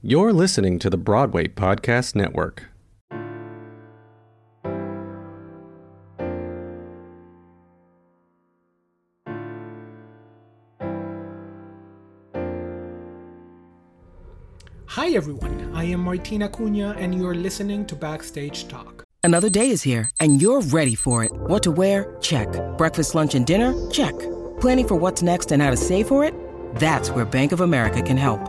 You're listening to the Broadway Podcast Network. Hi, everyone. I am Martina Cunha, and you're listening to Backstage Talk. Another day is here, and you're ready for it. What to wear? Check. Breakfast, lunch, and dinner? Check. Planning for what's next and how to save for it? That's where Bank of America can help.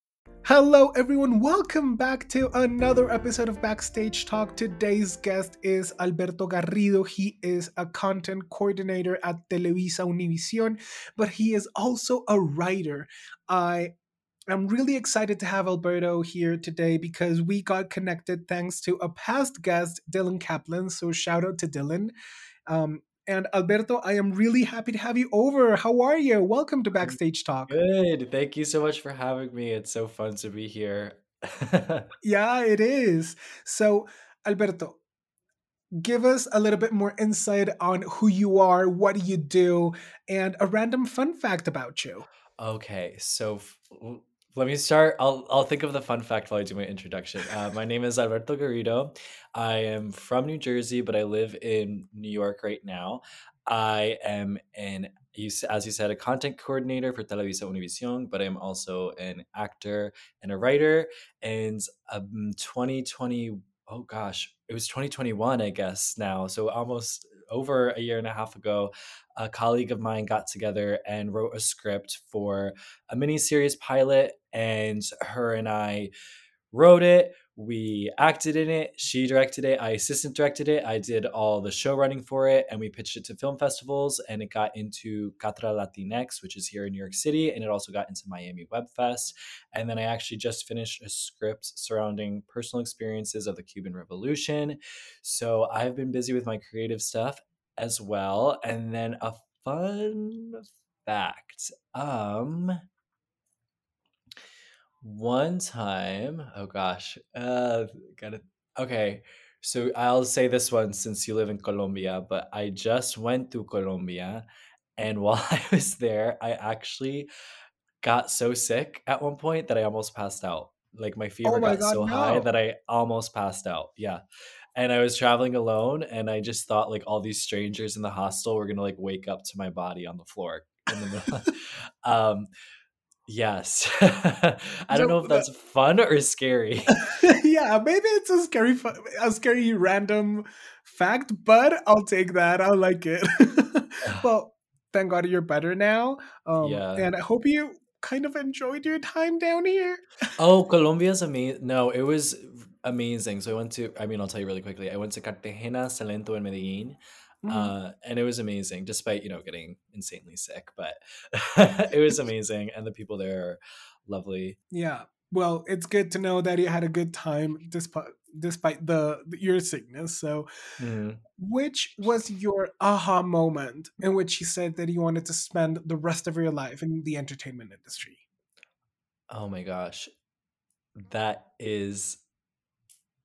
Hello, everyone. Welcome back to another episode of Backstage Talk. Today's guest is Alberto Garrido. He is a content coordinator at Televisa Univision, but he is also a writer. I am really excited to have Alberto here today because we got connected thanks to a past guest, Dylan Kaplan. So, shout out to Dylan. Um, and Alberto, I am really happy to have you over. How are you? Welcome to mm, Backstage Talk. Good. Thank you so much for having me. It's so fun to be here. yeah, it is. So, Alberto, give us a little bit more insight on who you are, what you do, and a random fun fact about you. Okay, so f- let me start. I'll I'll think of the fun fact while I do my introduction. Uh, my name is Alberto Garrido. I am from New Jersey, but I live in New York right now. I am an as you said a content coordinator for Televisa Univision, but I'm also an actor and a writer. And um, 2020, oh gosh, it was 2021, I guess now. So almost over a year and a half ago, a colleague of mine got together and wrote a script for a mini series pilot, and her and I wrote it. We acted in it. She directed it. I assistant directed it. I did all the show running for it, and we pitched it to film festivals. And it got into Catra Latinx, which is here in New York City, and it also got into Miami Web Fest. And then I actually just finished a script surrounding personal experiences of the Cuban Revolution. So I've been busy with my creative stuff as well. And then a fun fact. Um one time, oh gosh, uh got it. Okay. So I'll say this one since you live in Colombia, but I just went to Colombia and while I was there, I actually got so sick at one point that I almost passed out. Like my fever Oh my got God, so high that I almost passed out. Yeah and I was traveling alone, and I just thought like all these strangers in the hostel were gonna like wake up to my body on the floor in the middle. um, yes, I don't know if that, that's fun or scary. yeah, maybe it's a scary, a scary random fact, but I'll take that. I like it. well, thank God you're better now. Um, yeah. and I hope you kind of enjoyed your time down here. Oh, Colombia's amazing. No, it was amazing. So I went to. I mean, I'll tell you really quickly. I went to Cartagena, Salento, and Medellin. Mhm. Uh, and it was amazing, despite you know getting insanely sick. But it was amazing, and the people there are lovely. Yeah. Well, it's good to know that you had a good time despite despite the your sickness. So, Mhm. which was your aha moment in which you said that you wanted to spend the rest of your life in the entertainment industry? Oh my gosh. That is,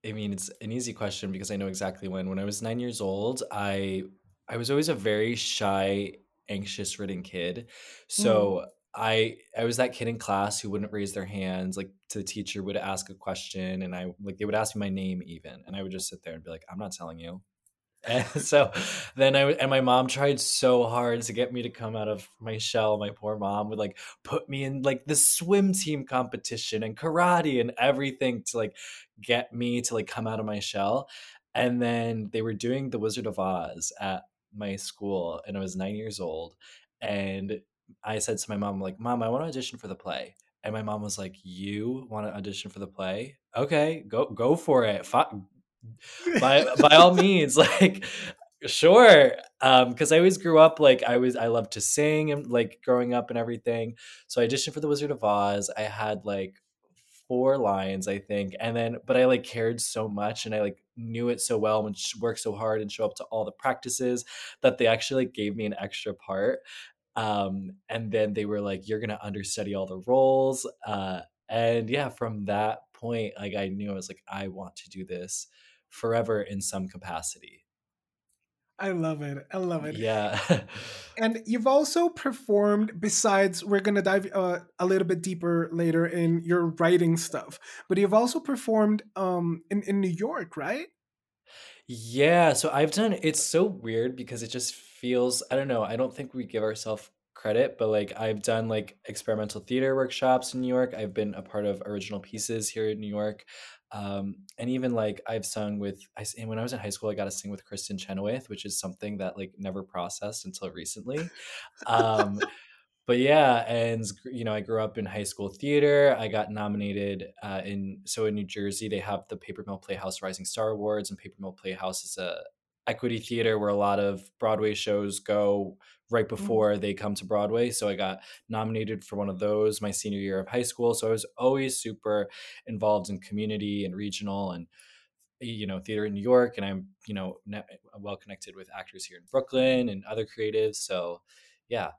I mean, it's an easy question because I know exactly when. When I was nine years old, I I was always a very shy, anxious ridden kid. So mm. I I was that kid in class who wouldn't raise their hands, like to the teacher would ask a question and I like they would ask me my name even, and I would just sit there and be like, I'm not telling you. And so then I and my mom tried so hard to get me to come out of my shell. My poor mom would like put me in like the swim team competition and karate and everything to like get me to like come out of my shell. And then they were doing the Wizard of Oz at my school and I was 9 years old and I said to my mom, like, Mom, I want to audition for the play. And my mom was like, "You want to audition for the play? Okay, go go for it. By by all means, like sure um because i always grew up like i was i loved to sing and like growing up and everything. So i auditioned for the wizard of oz. I had like four lines i think and then but i like cared so much and i like knew it so well and worked so hard and show up to all the practices that they actually like, gave me an extra part. Um, and then they were like, "You're gonna understudy all the roles." Uh, and yeah, from that point, like I knew I was like, I want to do this forever in some capacity. I love it. I love it. Yeah. and you've also performed, besides, we're going to dive uh, a little bit deeper later in your writing stuff, but you've also performed um, in, in New York, right? Yeah. So I've done, it's so weird because it just feels I don't know, I don't think we give ourselves credit, but like I've done like experimental theater workshops in New York. I've been a part of original pieces here in New York. Um, and even like I've sung with I and when I was in high school, I got to sing with Kristin Chenoweth, which is something that like never processed until recently. Um, but yeah, and you know, I grew up in high school theater. I got nominated uh, in so in New Jersey they have the Paper Mill Playhouse Rising Star Awards, and Paper Mill Playhouse is a equity theater where a lot of Broadway shows go right mm. before mm-hmm. they come to Broadway. So I got nominated for one of those my senior year of high school. So I was always super involved in community and regional and you know theater in New York and I'm you know well connected with actors here in Brooklyn and other creatives. So yeah.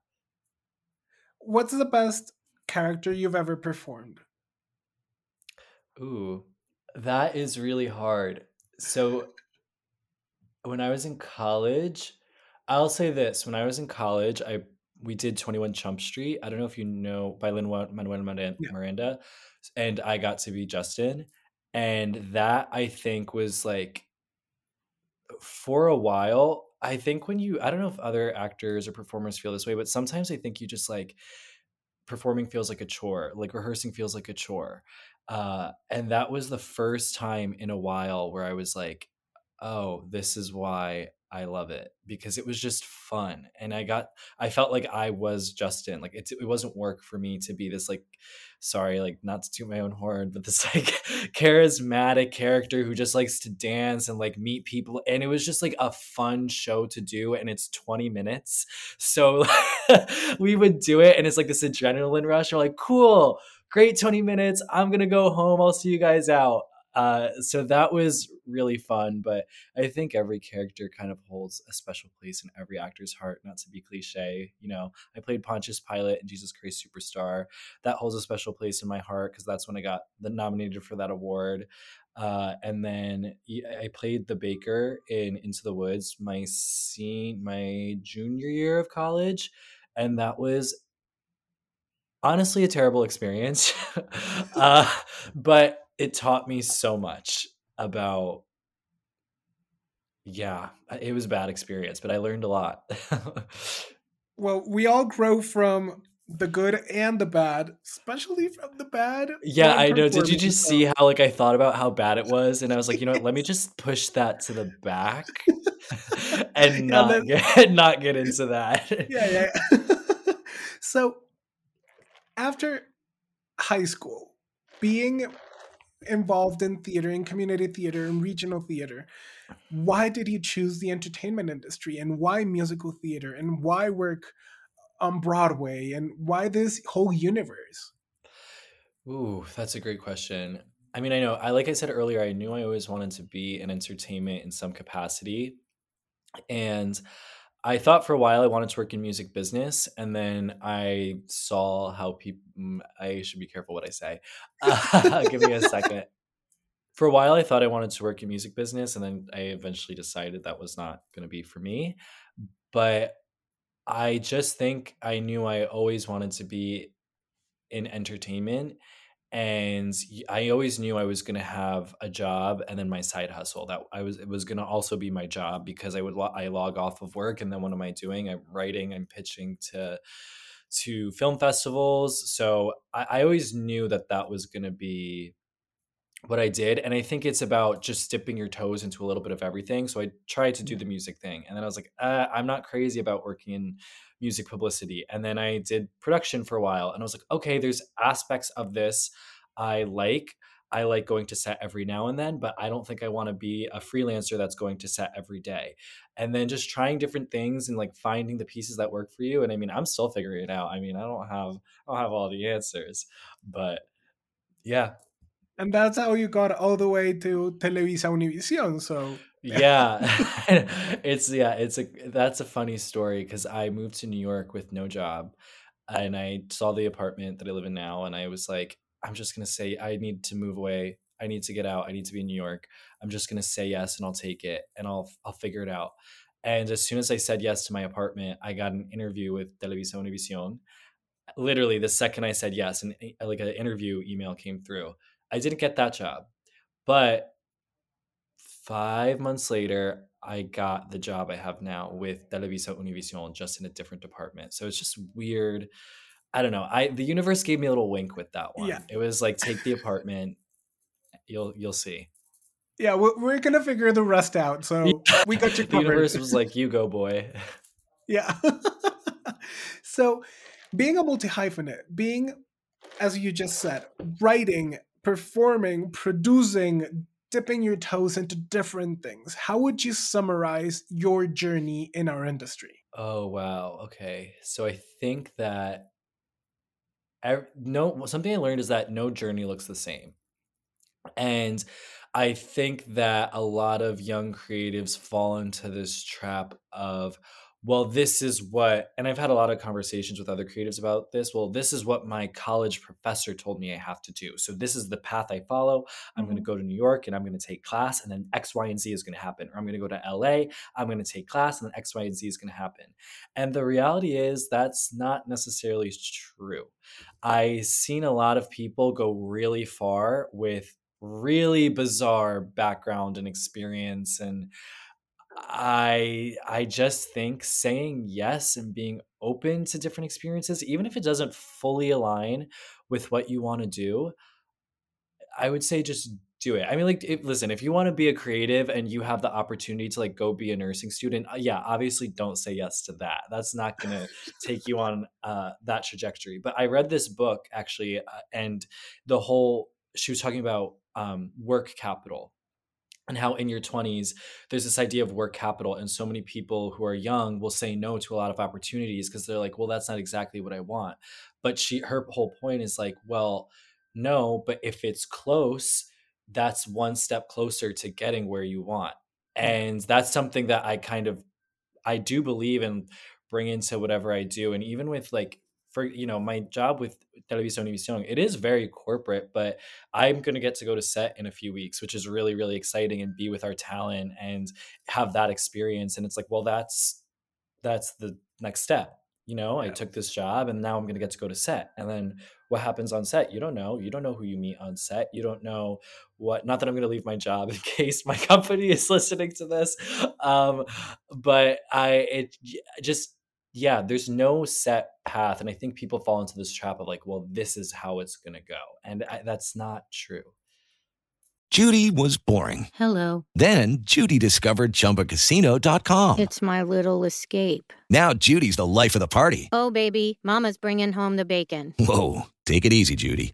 What's the best character you've ever performed? Ooh, that is really hard. So when I was in college, I'll say this: when I was in college, I we did Twenty One Chump Street. I don't know if you know by Lin Manuel Miranda, yeah. and I got to be Justin, and that I think was like for a while. I think when you, I don't know if other actors or performers feel this way, but sometimes I think you just like performing feels like a chore, like rehearsing feels like a chore. Uh, and that was the first time in a while where I was like, oh, this is why I love it because it was just fun. And I got, I felt like I was Justin. Like it, it wasn't work for me to be this, like, sorry, like not to toot my own horn, but this like charismatic character who just likes to dance and like meet people. And it was just like a fun show to do. And it's 20 minutes. So we would do it. And it's like this adrenaline rush. We're like, cool, great 20 minutes. I'm going to go home. I'll see you guys out. Uh, so that was really fun. But I think every character kind of holds a special place in every actor's heart. Not to be cliche, you know, I played Pontius Pilate in Jesus Christ Superstar. That holds a special place in my heart because that's when I got the nominated for that award. Uh, and then I played the baker in Into the Woods my scene my junior year of college, and that was honestly a terrible experience. uh, but it taught me so much about yeah it was a bad experience but i learned a lot. Well we all grow from the good and the bad especially from the bad yeah i know. Did you just see how like i thought about how bad it was and i was like you know what? Let me just push that to the back and not then, get, not get into that. Yeah yeah. So after high school being involved in theater, in community theater, and regional theater. Why did you choose the entertainment industry and why musical theater and why work on Broadway and why this whole universe? Ooh, that's a great question. I mean, I know, I like I said earlier, I knew I always wanted to be in entertainment in some capacity. And I thought for a while I wanted to work in music business, and then I saw how people. Mm, I should be careful what I say. Uh, give me a second. For a while, I thought I wanted to work in music business, and then I eventually decided that was not going to be for me. But I just think I knew I always wanted to be in entertainment, and I always knew I was going to have a job and then my side hustle that I was it was going to also be my job because I would lo- I log off of work and then what am I doing? I'm writing, I'm pitching to to film festivals. So I, I always knew that that was going to be what I did. And I think it's about just dipping your toes into a little bit of everything. So I tried to do the music thing. And then I was like, uh, I'm not crazy about working in music publicity. And then I did production for a while. And I was like, okay, there's aspects of this I like. I like going to set every now and then, but I don't think I want to be a freelancer that's going to set every day. And then just trying different things and like finding the pieces that work for you. And I mean, I'm still figuring it out. I mean, I don't have I don't have all the answers, but yeah. And that's how you got all the way to Televisa Univision. So yeah, it's yeah, it's a that's a funny story because I moved to New York with no job, and I saw the apartment that I live in now, and I was like, I'm just gonna say I need to move away. I need to get out. I need to be in New York. I'm just gonna say yes and I'll take it and I'll I'll figure it out. And as soon as I said yes to my apartment, I got an interview with Televisa Univision. Literally the second I said yes, and like an interview email came through. I didn't get that job, but five months later, I got the job I have now with Televisa Univision, just in a different department. So it's just weird I don't know. I the universe gave me a little wink with that one. Yeah. It was like take the apartment. You'll you'll see. Yeah, we're, we're gonna figure the rest out. So we got you the universe was like, "You go, boy." Yeah. so, being a multi hyphenate, being, as you just said, writing, performing, producing, dipping your toes into different things. How would you summarize your journey in our industry? Oh wow. Okay. So I think that I, no something I learned is that no journey looks the same. And I think that a lot of young creatives fall into this trap of well, this is what, and I've had a lot of conversations with other creatives about this. Well, this is what my college professor told me I have to do. So this is the path I follow. I'm mm-hmm. going to go to New York and I'm going to take class, and then X, Y, and Z is going to happen. Or I'm going to go to LA, I'm going to take class, and then X, Y, and Z is going to happen. And the reality is that's not necessarily true. I've seen a lot of people go really far with really bizarre background and experience and I I just think saying yes and being open to different experiences, even if it doesn't fully align with what you want to do, I would say just do it. I mean, like, if, listen, if you want to be a creative and you have the opportunity to like go be a nursing student, uh, yeah, obviously don't say yes to that. That's not going to take you on uh, that trajectory. But I read this book actually, uh, and the whole she was talking about um, work capital and how in your 20s there's this idea of work capital and so many people who are young will say no to a lot of opportunities because they're like well that's not exactly what i want. But she her whole point is like well no but if it's close that's one step closer to getting where you want. And that's something that i kind of i do believe and bring into whatever i do and even with like for you know my job with Televisa Univision, it is very corporate, but I'm going to get to go to set in a few weeks, which is really really exciting, and be with our talent and have that experience. And it's like, well, that's that's the next step. You know, yeah. I took this job, and now I'm going to get to go to set. And then what happens on set? You don't know. You don't know who you meet on set. You don't know what. Not that I'm going to leave my job in case my company is listening to this, um, but I it just yeah, there's no set path. And I think people fall into this trap of like, well, this is how it's going to go. And I, that's not true. Judy was boring. Hello. Then Judy discovered chumbacasino.com. It's my little escape. Now Judy's the life of the party. Oh, baby, Mama's bringing home the bacon. Whoa. Take it easy, Judy.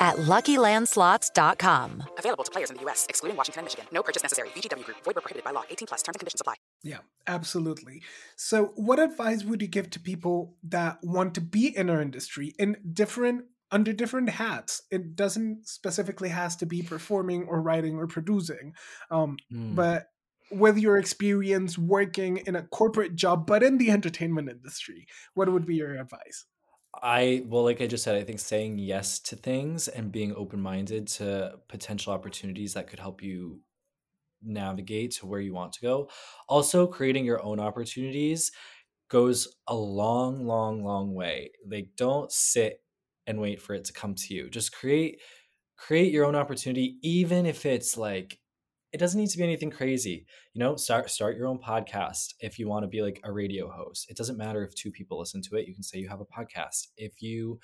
at LuckyLandSlots.com. Available to players in the U.S., excluding Washington and Michigan. No purchase necessary. VGW Group. Void were prohibited by law. 18 plus. Terms and conditions apply. Yeah, absolutely. So what advice would you give to people that want to be in our industry in different under different hats it doesn't specifically has to be performing or writing or producing um, mm. but with your experience working in a corporate job but in the entertainment industry, what would be your advice? I well, like I just said, I think saying yes to things and being open minded to potential opportunities that could help you navigate to where you want to go. Also, creating your own opportunities goes a long, long, long way. Like, don't sit and wait for it to come to you. Just create create your own opportunity, even if it's like it doesn't need to be anything crazy. You know start start your own podcast if you want to be like a radio host. It doesn't matter if two people listen to it you can say you have a podcast. If you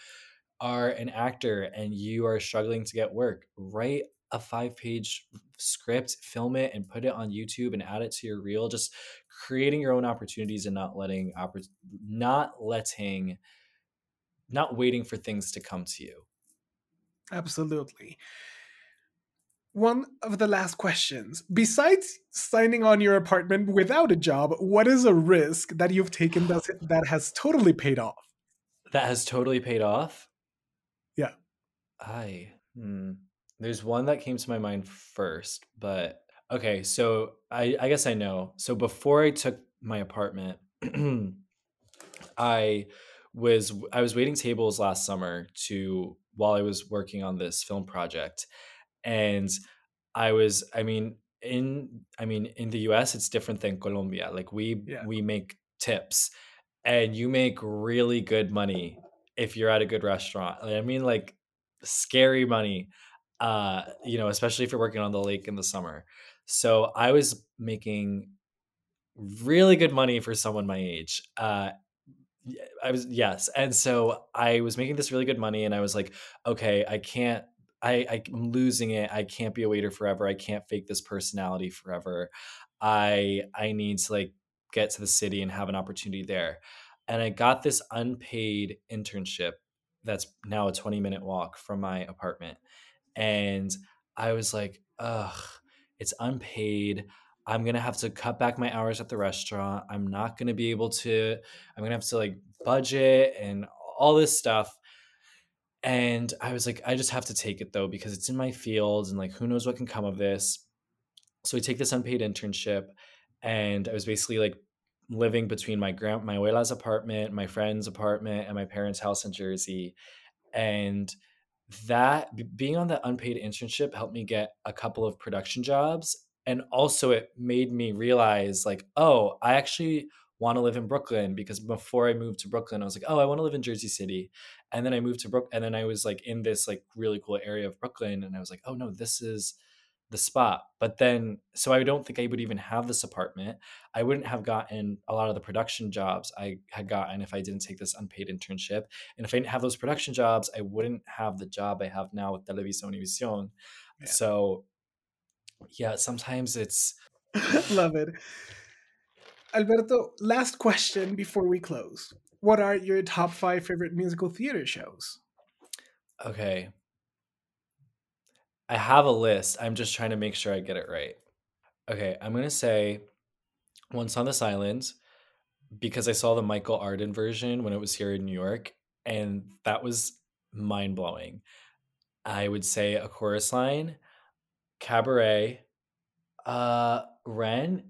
are an actor and you are struggling to get work write a five page script film it and put it on youtube and add it to your reel. Just creating your own opportunities and not letting oppor- not letting not waiting for things to come to you. Absolutely one of the last questions. Besides signing on your apartment without a job, what is a risk that you've taken that, that has totally paid off? That has totally paid off? Yeah. I hmm. There's one that came to my mind first, but okay, so I, I guess I know. So before I took my apartment, I was I was waiting tables last summer to while I was working on this film project and i was i mean in i mean in the us it's different than colombia like we yeah. we make tips and you make really good money if you're at a good restaurant i mean like scary money uh you know especially if you're working on the lake in the summer so i was making really good money for someone my age uh I was yes, and so I was making this really good money, and I was like, okay, I can't I, I'm losing it. I can't be a waiter forever. I can't fake this personality forever. I I need to like get to the city and have an opportunity there. And I got this unpaid internship that's now a 20 minute walk from my apartment. And I was like, ugh, it's unpaid. I'm gonna have to cut back my hours at the restaurant. I'm not gonna be able to, I'm gonna have to like budget and all this stuff and I was like, I just have to take it though because it's in my field and like who knows what can come of this. So I take this unpaid internship, and I was basically like living between my grand my abuela's apartment, my friend's apartment, and my parents' house in Jersey, and that being on that unpaid internship helped me get a couple of production jobs and also it made me realize like oh i actually want to live in Brooklyn because before I moved to Brooklyn, I was like, oh, I want to live in Jersey City. And then I moved to Brook and then I was like in this like really cool area of Brooklyn and I was like, oh no, this is the spot. But then so I don't think I would even have this apartment. I wouldn't have gotten a lot of the production jobs I had gotten if I didn't take this unpaid internship. And if I didn't have those production jobs, I wouldn't have the job I have now with Televisa Univision. Yeah. So yeah, sometimes it's love it. Alberto, last question before we close. What are your top five favorite musical theater shows? Okay. I have a list. I'm just trying to make sure I get it right. Okay, I'm going to say Once on This Island because I saw the Michael Arden version when it was here in New York, and that was mind blowing. I would say a chorus line, Cabaret, uh, Rent,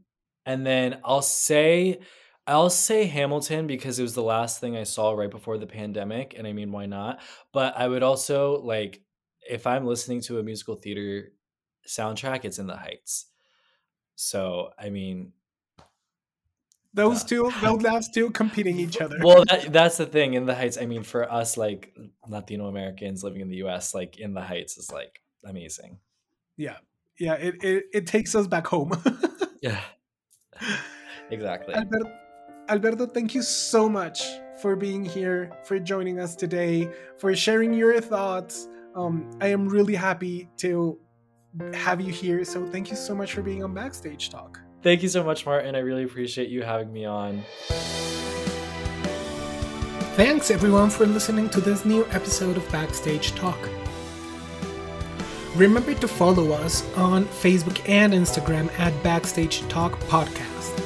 and then I'll say I'll say Hamilton because it was the last thing I saw right before the pandemic and I mean why not? But I would also like if I'm listening to a musical theater soundtrack it's in the Heights. So, I mean those uh, two those last two competing each other. Well, that, that's the thing in the Heights. I mean, for us like Latino Americans living in the US, like in the Heights is like amazing. Yeah. Yeah, it it, it takes us back home. yeah. exactly. Alberto, thank you so much for being here, for joining us today, for sharing your thoughts. Um, I am really happy to have you here. So thank you so much for being on Backstage Talk. Thank you so much, Martin. I really appreciate you having me on. Thanks everyone for listening to this new episode of Backstage Talk. Remember to follow us on Facebook and Instagram at Backstage Talk Podcast.